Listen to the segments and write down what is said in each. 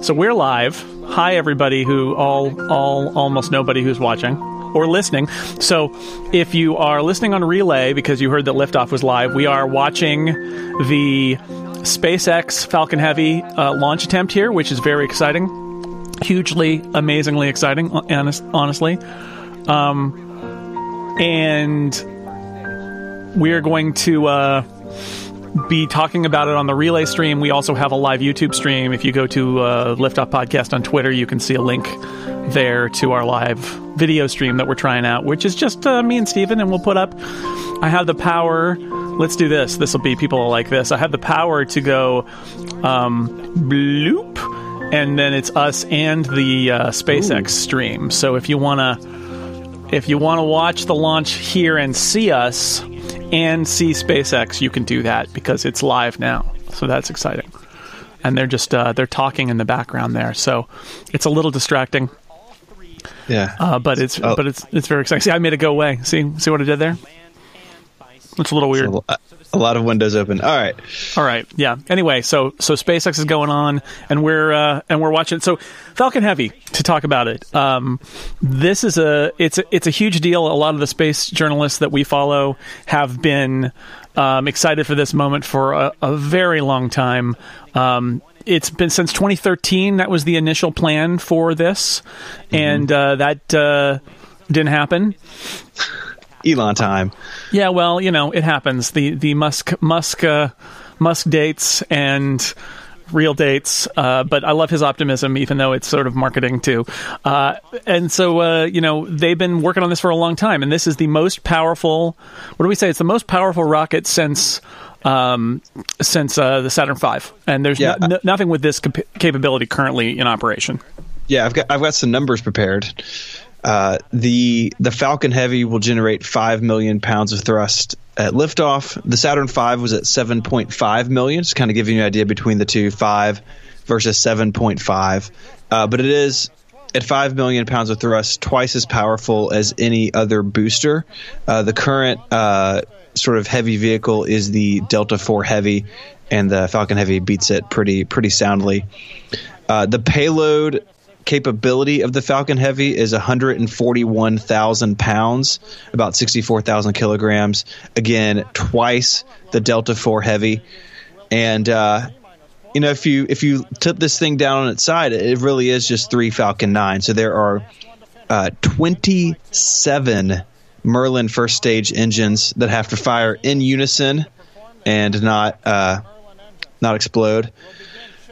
So we're live. Hi, everybody who all all almost nobody who's watching or listening. So if you are listening on relay because you heard that liftoff was live, we are watching the SpaceX Falcon Heavy uh, launch attempt here, which is very exciting, hugely, amazingly exciting, honest, honestly. Um, and we're going to. Uh, be talking about it on the relay stream. We also have a live YouTube stream. If you go to uh, Liftoff Podcast on Twitter, you can see a link there to our live video stream that we're trying out, which is just uh, me and Stephen, and we'll put up. I have the power. Let's do this. This will be people like this. I have the power to go um, bloop, and then it's us and the uh, SpaceX Ooh. stream. So if you wanna, if you wanna watch the launch here and see us and see SpaceX, you can do that because it's live now. So that's exciting. And they're just uh, they're talking in the background there, so it's a little distracting. Yeah, uh, but it's oh. but it's it's very exciting. See, I made it go away. See see what I did there? It's a little weird. So, a lot of windows open. All right. All right. Yeah. Anyway, so so SpaceX is going on, and we're uh, and we're watching. So Falcon Heavy to talk about it. Um, this is a it's a, it's a huge deal. A lot of the space journalists that we follow have been um, excited for this moment for a, a very long time. Um, it's been since 2013. That was the initial plan for this, mm-hmm. and uh, that uh, didn't happen. Elon time. Yeah, well, you know, it happens. The the Musk Musk uh, Musk dates and real dates, uh, but I love his optimism, even though it's sort of marketing too. Uh, and so, uh, you know, they've been working on this for a long time, and this is the most powerful. What do we say? It's the most powerful rocket since um, since uh, the Saturn V, and there's yeah. n- nothing with this cap- capability currently in operation. Yeah, I've got I've got some numbers prepared. Uh, the the Falcon Heavy will generate five million pounds of thrust at liftoff. The Saturn V was at seven point five million. Just kind of giving you an idea between the two, five versus seven point five. Uh, but it is at 5 million pounds of thrust, twice as powerful as any other booster. Uh, the current uh, sort of heavy vehicle is the Delta IV Heavy, and the Falcon Heavy beats it pretty pretty soundly. Uh, the payload capability of the Falcon Heavy is 141,000 pounds, about 64,000 kilograms. Again, twice the Delta IV Heavy, and uh, you know if you if you took this thing down on its side, it really is just three Falcon 9. So there are uh, 27 Merlin first stage engines that have to fire in unison and not uh, not explode.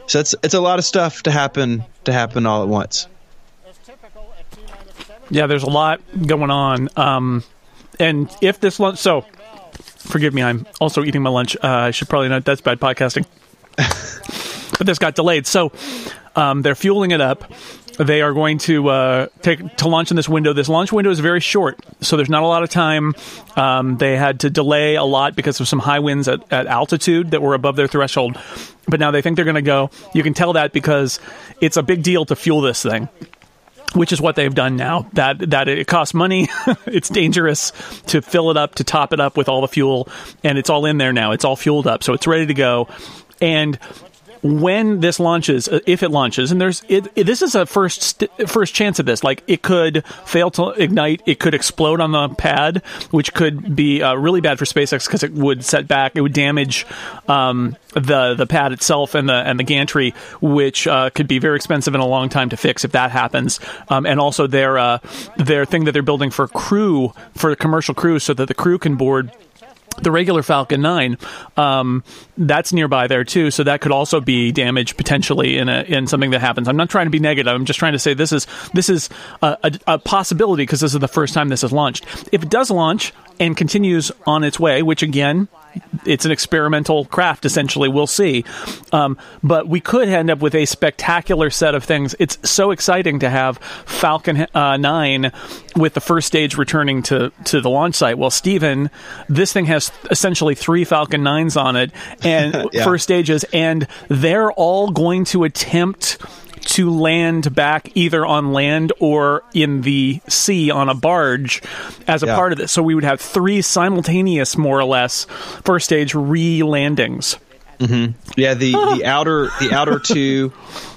So it's it's a lot of stuff to happen to happen all at once. Yeah, there's a lot going on. Um, and if this lunch, so forgive me, I'm also eating my lunch. Uh, I should probably not. That's bad podcasting. but this got delayed, so um, they're fueling it up. They are going to uh, take to launch in this window. This launch window is very short, so there's not a lot of time. Um, they had to delay a lot because of some high winds at, at altitude that were above their threshold. But now they think they're going to go. You can tell that because it's a big deal to fuel this thing which is what they've done now. That that it costs money. it's dangerous to fill it up, to top it up with all the fuel, and it's all in there now. It's all fueled up, so it's ready to go. And when this launches, uh, if it launches, and there's it, it, this is a first st- first chance of this. Like it could fail to ignite, it could explode on the pad, which could be uh, really bad for SpaceX because it would set back, it would damage um, the the pad itself and the and the gantry, which uh, could be very expensive and a long time to fix if that happens. Um, and also their uh, their thing that they're building for crew for commercial crews, so that the crew can board the regular Falcon 9, um, that's nearby there too, so that could also be damaged potentially in a, in something that happens. I'm not trying to be negative. I'm just trying to say this is this is a, a, a possibility because this is the first time this is launched. If it does launch and continues on its way, which again it's an experimental craft essentially. We'll see. Um, but we could end up with a spectacular set of things. It's so exciting to have falcon uh, 9 with the first stage returning to, to the launch site. Well stephen this thing has essentially three falcon 9s on it and yeah. first stages and they're all going to attempt to land back either on land or in the sea on a barge as a yeah. part of this. So we would have three simultaneous, more or less, first stage re landings. Mm-hmm. Yeah, the, the outer the outer two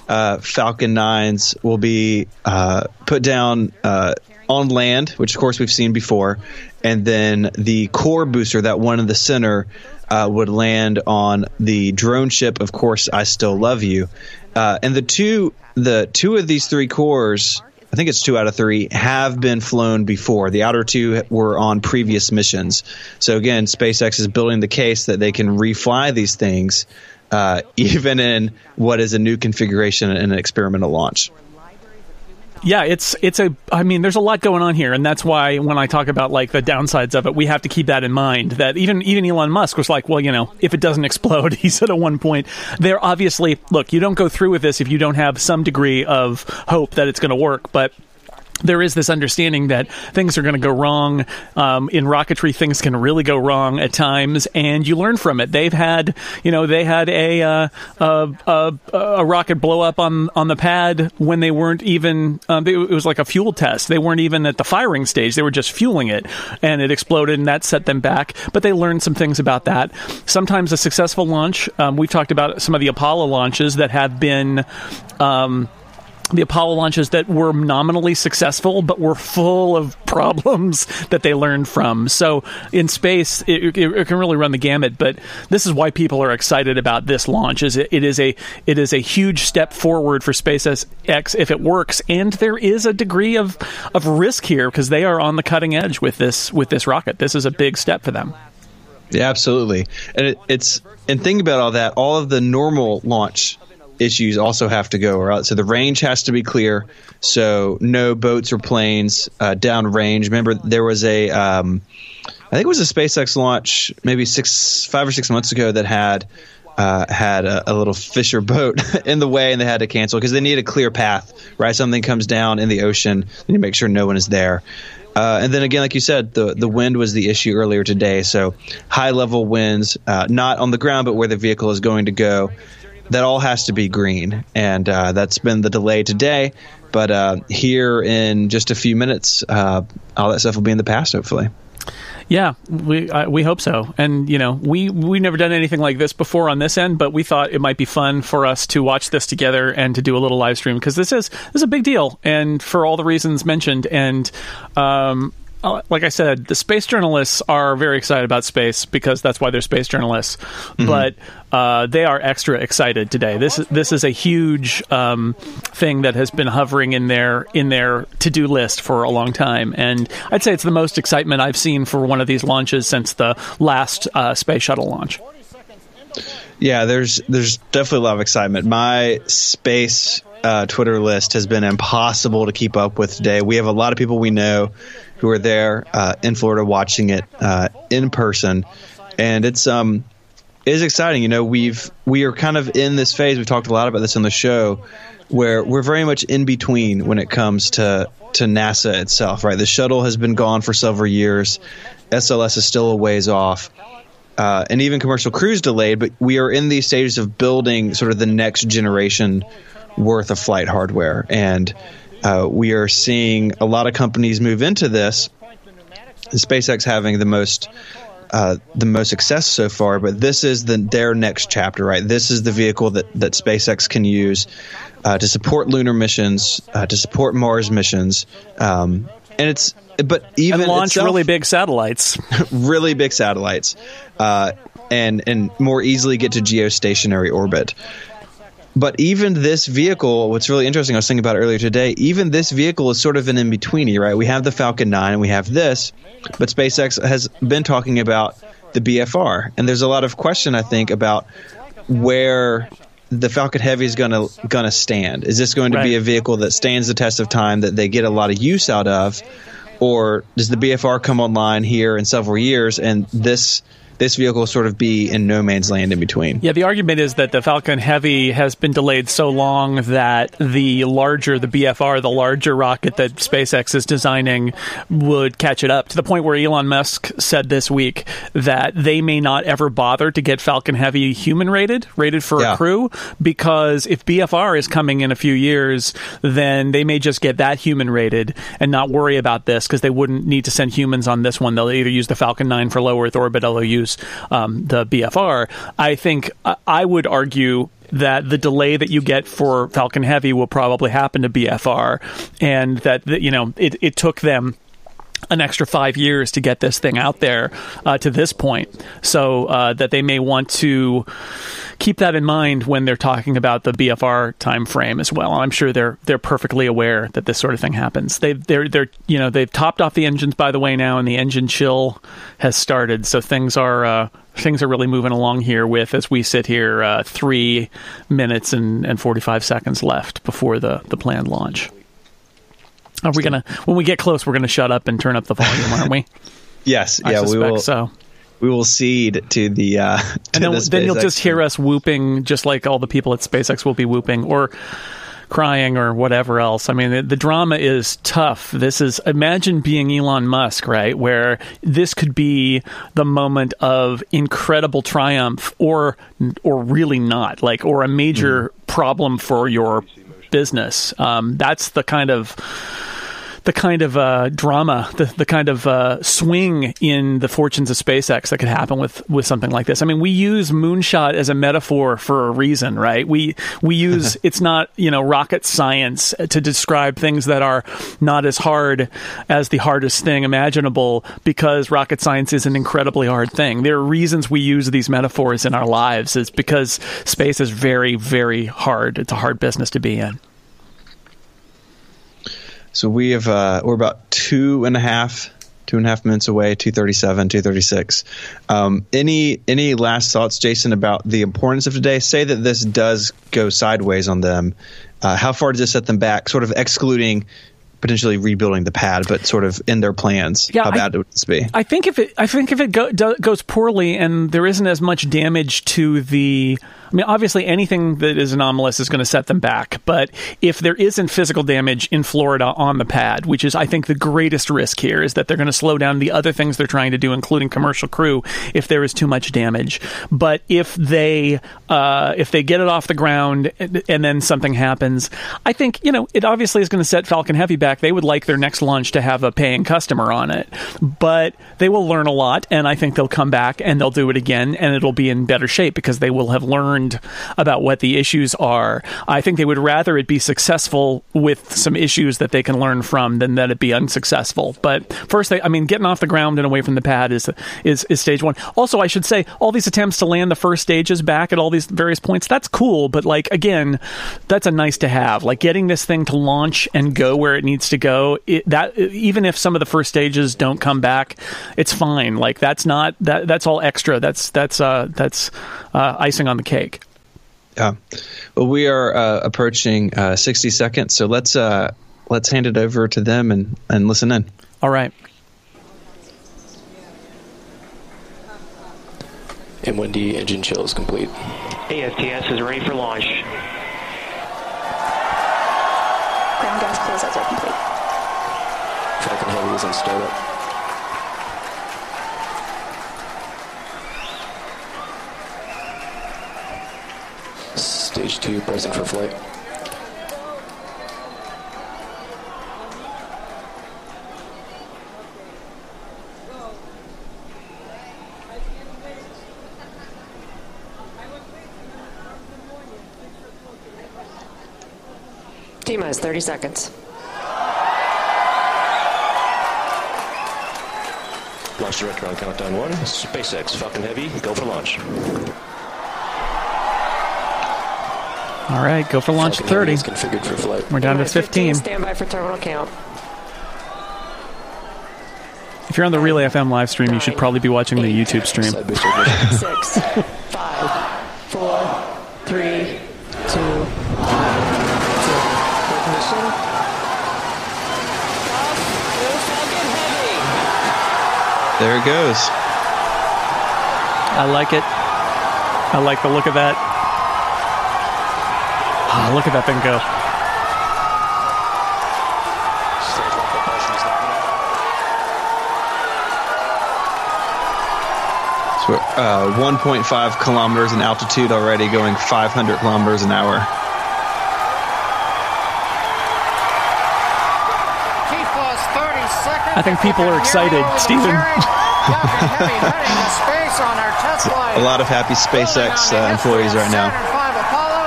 uh, Falcon 9s will be uh, put down uh, on land, which of course we've seen before, and then the core booster, that one in the center, uh, would land on the drone ship. Of course, I still love you. Uh, and the two, the two of these three cores, I think it's two out of three, have been flown before. The outer two were on previous missions. So again, SpaceX is building the case that they can refly these things, uh, even in what is a new configuration and an experimental launch yeah, it's it's a. I mean, there's a lot going on here, and that's why when I talk about like the downsides of it, we have to keep that in mind. That even even Elon Musk was like, well, you know, if it doesn't explode, he said at one point, there obviously look, you don't go through with this if you don't have some degree of hope that it's going to work, but there is this understanding that things are going to go wrong um, in rocketry. Things can really go wrong at times, and you learn from it. They've had, you know, they had a uh, a, a, a, rocket blow up on on the pad when they weren't even. Um, it was like a fuel test. They weren't even at the firing stage. They were just fueling it, and it exploded, and that set them back. But they learned some things about that. Sometimes a successful launch. Um, we've talked about some of the Apollo launches that have been. Um, the Apollo launches that were nominally successful, but were full of problems that they learned from. So in space, it, it, it, can really run the gamut. But this is why people are excited about this launch. Is it, it is a it is a huge step forward for SpaceX if it works, and there is a degree of of risk here because they are on the cutting edge with this with this rocket. This is a big step for them. Yeah, absolutely. And it, it's and think about all that. All of the normal launch issues also have to go. Right? So the range has to be clear. So no boats or planes uh, down range. Remember, there was a, um, I think it was a SpaceX launch maybe six, five or six months ago that had. Uh, had a, a, little fisher boat in the way and they had to cancel because they need a clear path, right? Something comes down in the ocean, you make sure no one is there. Uh, and then again, like you said, the the wind was the issue earlier today. So high level winds, uh, not on the ground, but where the vehicle is going to go that all has to be green, and uh, that's been the delay today. But uh, here in just a few minutes, uh, all that stuff will be in the past, hopefully. Yeah, we uh, we hope so. And you know, we we've never done anything like this before on this end, but we thought it might be fun for us to watch this together and to do a little live stream because this is this is a big deal, and for all the reasons mentioned. And um, like I said, the space journalists are very excited about space because that's why they're space journalists. Mm-hmm. But uh, they are extra excited today. This this is a huge um, thing that has been hovering in their in their to do list for a long time, and I'd say it's the most excitement I've seen for one of these launches since the last uh, space shuttle launch. Yeah, there's there's definitely a lot of excitement. My space uh, Twitter list has been impossible to keep up with today. We have a lot of people we know who are there uh, in Florida watching it uh, in person, and it's um is exciting. You know, we've we are kind of in this phase. We've talked a lot about this on the show, where we're very much in between when it comes to to NASA itself. Right, the shuttle has been gone for several years. SLS is still a ways off. Uh, and even commercial crews delayed, but we are in these stages of building sort of the next generation worth of flight hardware. And uh, we are seeing a lot of companies move into this. SpaceX having the most uh, the most success so far, but this is the, their next chapter, right? This is the vehicle that, that SpaceX can use uh, to support lunar missions, uh, to support Mars missions, um, and it's but even and launch itself, really big satellites, really big satellites, uh, and and more easily get to geostationary orbit. But even this vehicle, what's really interesting, I was thinking about earlier today, even this vehicle is sort of an in betweeny, right? We have the Falcon 9 and we have this, but SpaceX has been talking about the BFR. And there's a lot of question, I think, about where the Falcon Heavy is going to going to stand. Is this going to right. be a vehicle that stands the test of time that they get a lot of use out of, or does the BFR come online here in several years and this this vehicle will sort of be in no man's land in between. Yeah, the argument is that the Falcon Heavy has been delayed so long that the larger, the BFR, the larger rocket that SpaceX is designing would catch it up to the point where Elon Musk said this week that they may not ever bother to get Falcon Heavy human rated, rated for yeah. a crew, because if BFR is coming in a few years, then they may just get that human rated and not worry about this because they wouldn't need to send humans on this one. They'll either use the Falcon 9 for low Earth orbit, or they'll use um, the BFR. I think I would argue that the delay that you get for Falcon Heavy will probably happen to BFR, and that you know it, it took them an extra five years to get this thing out there uh, to this point. So uh, that they may want to keep that in mind when they're talking about the BFR time frame as well. I'm sure they're they're perfectly aware that this sort of thing happens. They they're they're you know they've topped off the engines by the way now, and the engine chill has started. So things are. Uh, things are really moving along here with as we sit here uh, three minutes and, and 45 seconds left before the, the planned launch are we gonna when we get close? We're gonna shut up and turn up the volume, aren't we? yes. I yeah. we will. So we will cede to the. Uh, to and then, the then you'll just hear us whooping, just like all the people at SpaceX will be whooping, or crying, or whatever else. I mean, the, the drama is tough. This is imagine being Elon Musk, right? Where this could be the moment of incredible triumph, or or really not, like, or a major mm. problem for your business. Um, that's the kind of the kind of uh, drama, the, the kind of uh, swing in the fortunes of SpaceX that could happen with, with something like this. I mean, we use moonshot as a metaphor for a reason, right? We we use it's not you know rocket science to describe things that are not as hard as the hardest thing imaginable because rocket science is an incredibly hard thing. There are reasons we use these metaphors in our lives. Is because space is very very hard. It's a hard business to be in. So we have uh, we're about two and a half two and a half minutes away 237 236 um, any any last thoughts jason about the importance of today say that this does go sideways on them uh, how far does this set them back sort of excluding potentially rebuilding the pad, but sort of in their plans. Yeah, how bad I, would this be? I think if it, I think if it go, do, goes poorly and there isn't as much damage to the I mean, obviously, anything that is anomalous is going to set them back. But if there isn't physical damage in Florida on the pad, which is, I think, the greatest risk here, is that they're going to slow down the other things they're trying to do, including commercial crew, if there is too much damage. But if they uh, if they get it off the ground and, and then something happens, I think you know it obviously is going to set Falcon Heavy back. They would like their next launch to have a paying customer on it, but they will learn a lot, and I think they'll come back and they'll do it again, and it'll be in better shape because they will have learned learned about what the issues are. I think they would rather it be successful with some issues that they can learn from than that it be unsuccessful. But first, they, I mean, getting off the ground and away from the pad is, is is stage one. Also, I should say all these attempts to land the first stages back at all these various points. That's cool, but like again, that's a nice to have. Like getting this thing to launch and go where it needs to go. It, that even if some of the first stages don't come back, it's fine. Like that's not that that's all extra. That's that's uh that's uh, icing on the cake. Yeah. Well, we are uh, approaching uh, 60 seconds, so let's uh, let's hand it over to them and, and listen in. All right. M1D engine chill is complete. AFTS is ready for launch. Ground gas closeouts are complete. Falcon Heavy is in startup. Stage 2, present for flight. T minus 30 seconds. Launch director on countdown one. SpaceX Falcon Heavy, go for launch. All right, go for launch Falcon 30. configured for flight. We're down to 15. Stand by for terminal count. If you're on the Relay FM live stream, you should probably be watching the YouTube stream. Six, five, four, three, two, one. There it goes. I like it. I like the look of that. Oh, look at that thing go. So, uh, 1.5 kilometers in altitude already, going 500 kilometers an hour. I think people are excited, Stephen. Falcon Heavy heading to space on our test flight. A lot of happy SpaceX uh, employees right now. Saturn V Apollo,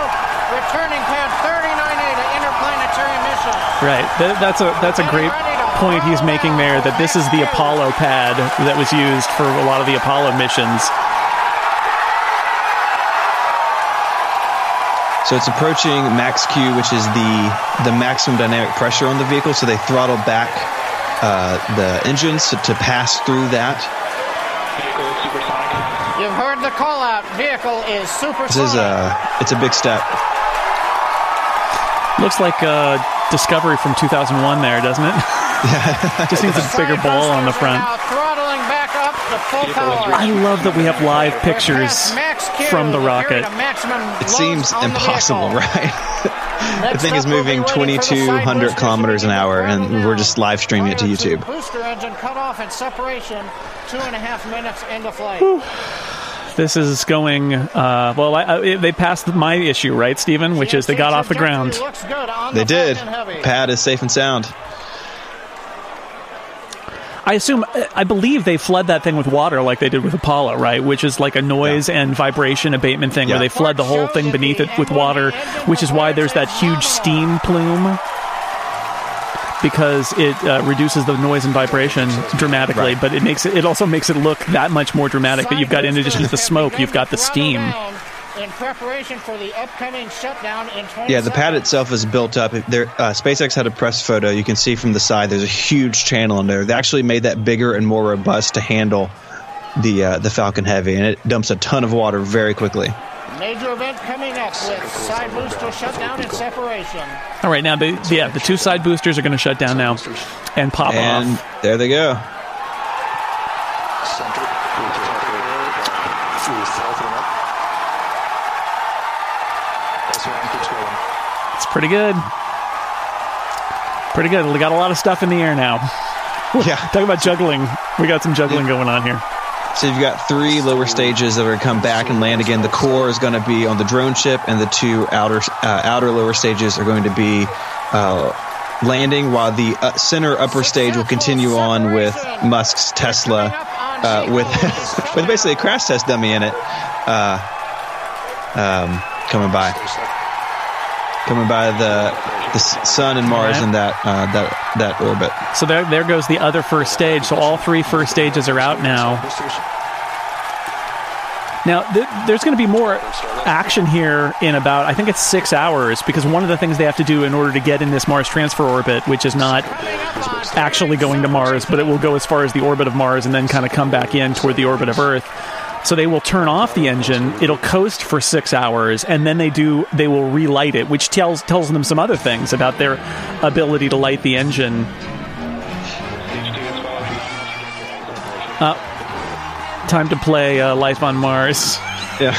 returning pad 39A to interplanetary mission. Right. Th- that's a that's a great point he's making there. That this is the Apollo pad that was used for a lot of the Apollo missions. So it's approaching max Q, which is the the maximum dynamic pressure on the vehicle. So they throttle back uh, the engines to, to pass through that. Vehicle supersonic. You've heard the call out. Vehicle is supersonic. This is a it's a big step. Looks like uh, Discovery from 2001 there, doesn't it? Yeah. Just needs a bigger ball on the front. Back up to full power. I love that we have live pictures from the rocket. It seems impossible, right? the thing is moving 2,200 kilometers an hour, and we're just live streaming it to YouTube. Booster engine cut off in separation. Two and a half minutes into flight. This is going uh, well. I, I, they passed my issue, right, Stephen? Which is they got off the ground. Looks good on They did. Falcon Pad is safe and sound. I assume, I believe they flood that thing with water like they did with Apollo, right? Which is like a noise and vibration abatement thing Yeah. where they flood the whole thing beneath it with water, which is why there's that huge steam plume because it uh, reduces the noise and vibration dramatically. Right. But it makes it, it also makes it look that much more dramatic. That you've got, in addition to the smoke, you've got the steam. In preparation for the upcoming shutdown in 20 Yeah, the pad itself is built up. There, uh, SpaceX had a press photo. You can see from the side. There's a huge channel in there. They actually made that bigger and more robust to handle the uh, the Falcon Heavy, and it dumps a ton of water very quickly. Major event coming up with side booster shutdown and separation. All right, now the yeah the two side boosters are going to shut down now and pop And off. there they go. Center. Fuel throttling up. S1 keeps going. It's pretty good. Pretty good. We got a lot of stuff in the air now. Yeah. Talk about juggling. We got some juggling going on here. So you've got three lower stages that are going to come back and land again. The core is going to be on the drone ship, and the two outer uh, outer lower stages are going to be uh, landing, while the uh, center upper stage will continue on with Musk's Tesla, uh, with with basically a crash test dummy in it, uh, um, coming by, coming by the the sun and Mars Right. in that uh, that that orbit. So there, there goes the other first stage. So all three first stages are out now. Now, th- there's going to be more action here in about, I think it's six hours, because one of the things they have to do in order to get in this Mars transfer orbit, which is not actually going to Mars, but it will go as far as the orbit of Mars and then kind of come back in toward the orbit of Earth. So they will turn off the engine. It'll coast for six hours, and then they do. They will relight it, which tells tells them some other things about their ability to light the engine. Uh, time to play uh, Life on Mars. Yeah.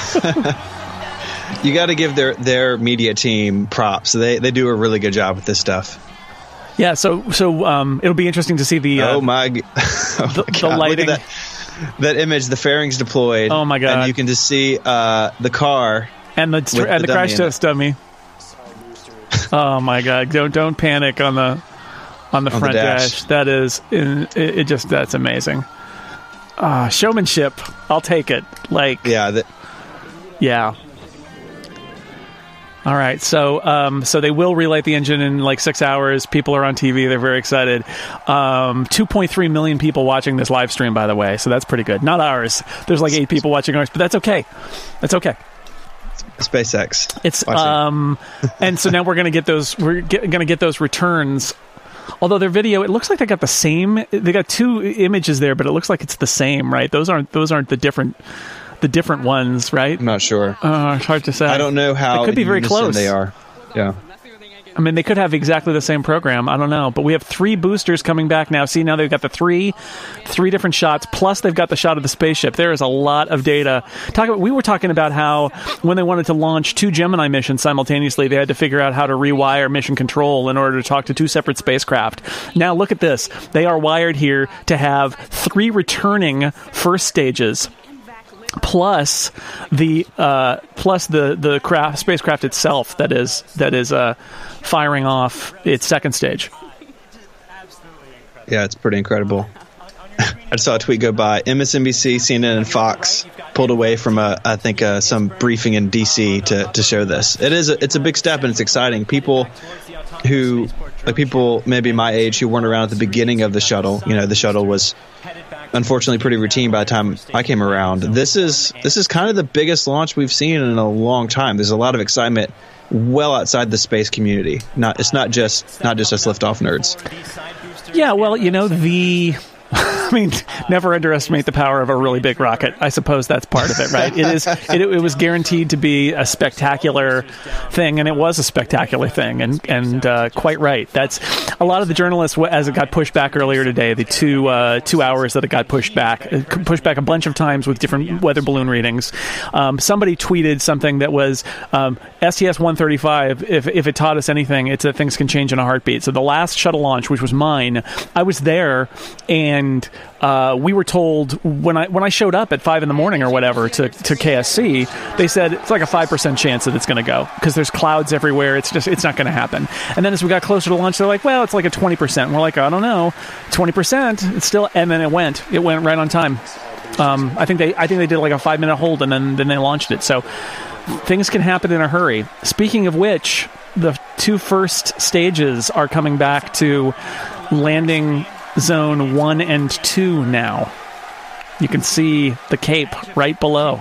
you got to give their their media team props. They they do a really good job with this stuff. Yeah, so so um, it'll be interesting to see the. Uh, oh my, oh the- my the God. Look lighting. At that, image. The fairings deployed. Oh my God. And you can just see uh, the car. and the with and the the, crash test dummy. oh my god! Don't don't panic on the on the the front dash. dash. That is it, it. Just that's amazing. Ah, showmanship. I'll take it. Like Yeah. The, yeah. All right, so um, so they will relight the engine in like six hours. People are on TV; they're very excited. Um, Two point three million people watching this live stream, by the way, so that's pretty good. Not ours. There's like eight people watching ours, but that's okay. That's okay. SpaceX. It's um, and so now we're gonna get those. We're get, gonna get those returns. Although their video, it looks like they got the same. They got two images there, but it looks like it's the same, right? Those aren't those aren't the different the different ones, right? I'm not sure. Uh, it's hard to say. I don't know how It could be very close. They are. Yeah. I mean, they could have exactly the same program. I don't know, but we have three boosters coming back now. See, now they've got the three, three different shots. Plus, they've got the shot of the spaceship. There is a lot of data. Talk about, we were talking about how when they wanted to launch two Gemini missions simultaneously, they had to figure out how to rewire mission control in order to talk to two separate spacecraft. Now, look at this. They are wired here to have three returning first stages plus the uh, plus the the craft spacecraft itself that is that is uh, firing off its second stage. Yeah. It's pretty incredible. I saw a tweet go by. MSNBC, CNN, and Fox pulled away from a, I think uh, some briefing in DC to, to show this. It is a, it's a big step and it's exciting. People who like people maybe my age who weren't around at the beginning of the shuttle. You know, the shuttle was unfortunately pretty routine by the time I came around. This is this is kind of the biggest launch we've seen in a long time. There's a lot of excitement well outside the space community. Not it's not just not just us liftoff nerds. Yeah, well, you know the. I mean, never underestimate the power of a really big rocket. I suppose that's part of it, right? It is. It, it was guaranteed to be a spectacular thing, and it was a spectacular thing, and and uh, quite right. That's a lot of the journalists as it got pushed back earlier today. The two uh, two hours that it got pushed back, pushed back a bunch of times with different weather balloon readings. Um, somebody tweeted something that was um, STS 135. If if it taught us anything, it's that things can change in a heartbeat. So the last shuttle launch, which was mine, I was there and uh, we were told when I when I showed up at five in the morning or whatever to, to KSC, they said it's like a five percent chance that it's going to go because there's clouds everywhere. It's just it's not going to happen. And then as we got closer to launch, they're like, well, it's like a twenty percent. We're like, I don't know, twenty percent. It's still, and then it went. It went right on time. Um, I think they I think they did like a five minute hold and then then they launched it. So things can happen in a hurry. Speaking of which, the two first stages are coming back to landing zone one and two now. You can see the cape right below.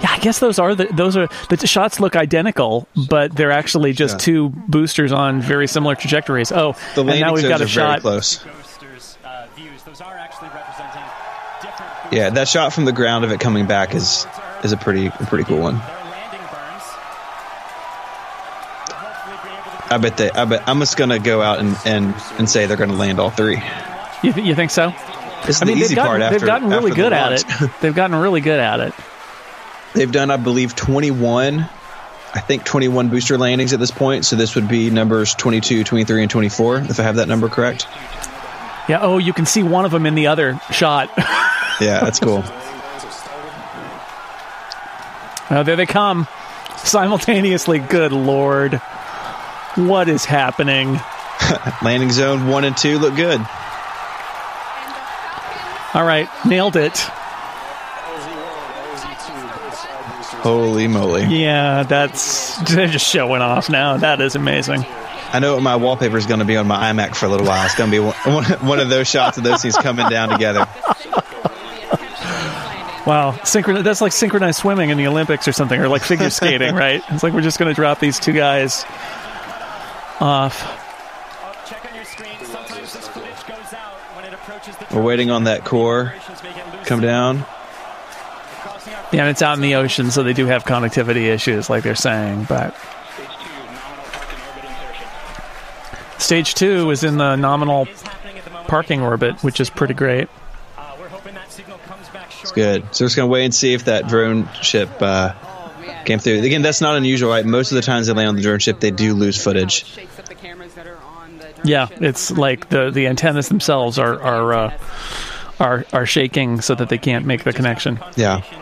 Yeah, I guess those are the those are the shots look identical, but they're actually just Yeah. two boosters on very similar trajectories. Oh, The and now we've got a are very shot. close. Yeah, that shot from the ground of it coming back is is a pretty a pretty cool one. I bet they. I bet I'm just gonna go out and and, and say they're gonna land all three. You, th- you think so? This is I mean, the easy gotten, part. After they've gotten really good at it. They've gotten really good at it. They've done, I believe, 21. I think 21 booster landings at this point. So this would be numbers 22, 23, and 24, if I have that number correct. Yeah. Oh, you can see one of them in the other shot. Yeah, that's cool. oh, there they come simultaneously. Good lord, what is happening? Landing zone one and two look good. All right, nailed it. Holy moly! Yeah, that's they're just showing off now. That is amazing. I know what my wallpaper is going to be on my iMac for a little while. It's going to be one, one, of those shots of those things coming down together. Wow, synchron- that's like synchronized swimming in the Olympics or something, or like figure skating, right? It's like we're just going to drop these two guys off. Check on your screen. Sometimes this footage goes out when it approaches the We're waiting on that core come down. Yeah, and it's out in the ocean, so they do have connectivity issues, like they're saying. But stage two is in the nominal parking orbit, which is pretty great. We're hoping that signal comes back. It's good. So we're just going to wait and see if that drone ship uh, came through. Again, that's not unusual, right? Most of the times they land on the drone ship, they do lose footage. Shakes up the cameras that are on the drone Yeah, it's like the the antennas themselves are are uh, are are shaking so that they can't make the connection. Yeah.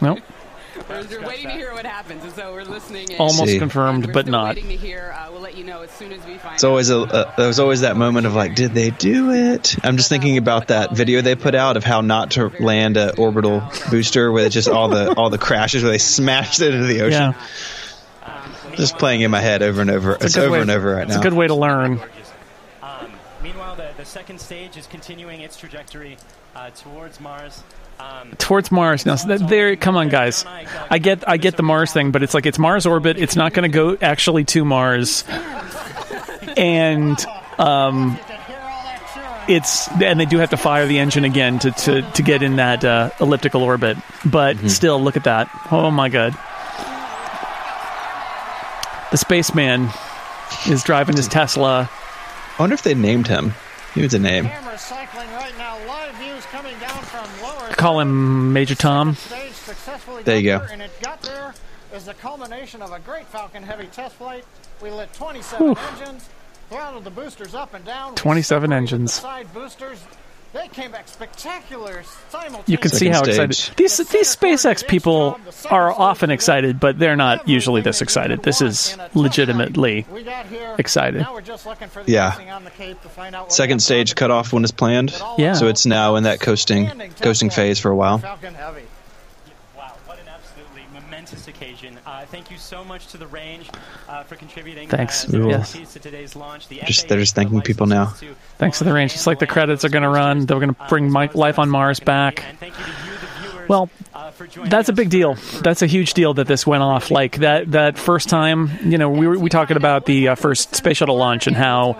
Nope, We're, we're waiting to hear what happens, and so we're listening. And, almost See. confirmed, we're but still not. Waiting to hear. Uh, we'll let you know as soon as we find. It's always a uh, there's always that moment of like, did they do it? I'm just thinking about that video they put out of how not to land a orbital booster with just all the all the crashes where they smashed it into the ocean. Yeah, Just playing in my head over and over. It's, a good over way- and over right It's now. a good way to learn. Um, meanwhile, the, the second stage is continuing its trajectory uh, towards Mars. Um, towards Mars. Now, so there, come on, guys. I get, I get the Mars thing, but it's like it's Mars orbit. It's not going to go actually to Mars, and um, it's and they do have to fire the engine again to to, to get in that uh, elliptical orbit. But still, look at that. Oh my god, the spaceman is driving his Tesla. I wonder if they named him. He was a name. Cameras cycling right now. Live views coming down from lower. Call him Major Tom. There you go. there, And it got there as the culmination of a great Falcon Heavy test flight. We lit 27 engines, throttled the boosters up and down. 27 engines. Side boosters They came back spectacular. You can see how excited these these SpaceX people are often excited, but they're not usually this excited. This is legitimately excited. Now we're just looking for the Yeah. icing on the cake to find out what Second stage on the cutoff when it's planned. Yeah. So it's now in that coasting coasting phase for a while. Falcon Heavy. Wow, what an absolutely momentous occasion. Uh, thank you so much to the range uh, for contributing. Thanks. Uh, Yes. to today's launch. The Just- they're just thanking people now. Thanks to the range. It's like the credits are going to run. They're going to bring Mike Life on Mars back. And thank you to you, the viewers, Well, uh, for joining That's a big deal. That's a huge deal that this went off. Like that that first time, you know, we were we talking about the uh, first space shuttle launch and how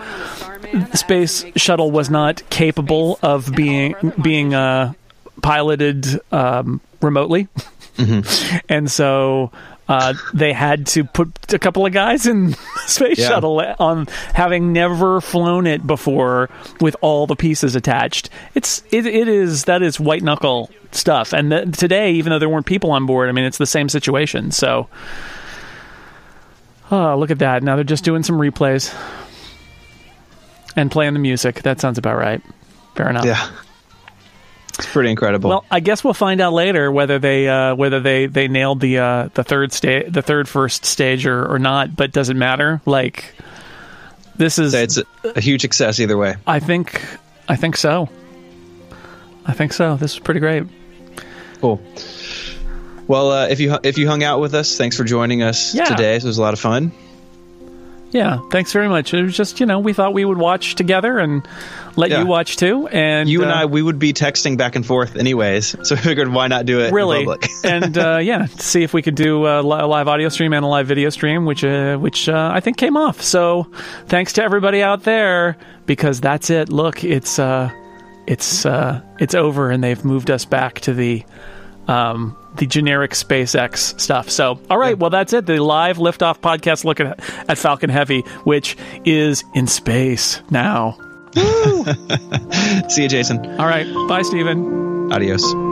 the space shuttle was not capable of being being uh, piloted um, remotely, and so. Uh, they had to put a couple of guys in the space Yeah. shuttle on having never flown it before with all the pieces attached. It's it, it is that is white knuckle stuff. And th- today, even though there weren't people on board, I mean it's the same situation. So, oh look at that! Now they're just doing some replays and playing the music. That sounds about right. Fair enough. Yeah. It's pretty incredible. Well, I guess we'll find out later whether they uh, whether they, they nailed the uh, the third stage the third first stage or, or not. But doesn't matter. Like this is it's a, a huge success either way. I think I think so. I think so. This is pretty great. Cool. Well, uh, if you if you hung out with us, thanks for joining us Yeah. today. It was a lot of fun. Yeah, thanks very much. It was just you know we thought we would watch together and let Yeah. you watch too. And You and uh, I, we would be texting back and forth anyways, so we figured why not do it really in public? and uh, yeah, see if we could do a live audio stream and a live video stream, which uh, which uh, I think came off. So thanks to everybody out there because that's it. Look, it's uh, it's uh, it's over, and they've moved us back to the um, the generic SpaceX stuff. So all right, well that's it. The live liftoff podcast looking at, at Falcon Heavy, which is in space now. See you, Jason. All right, bye, Stephen. Adios.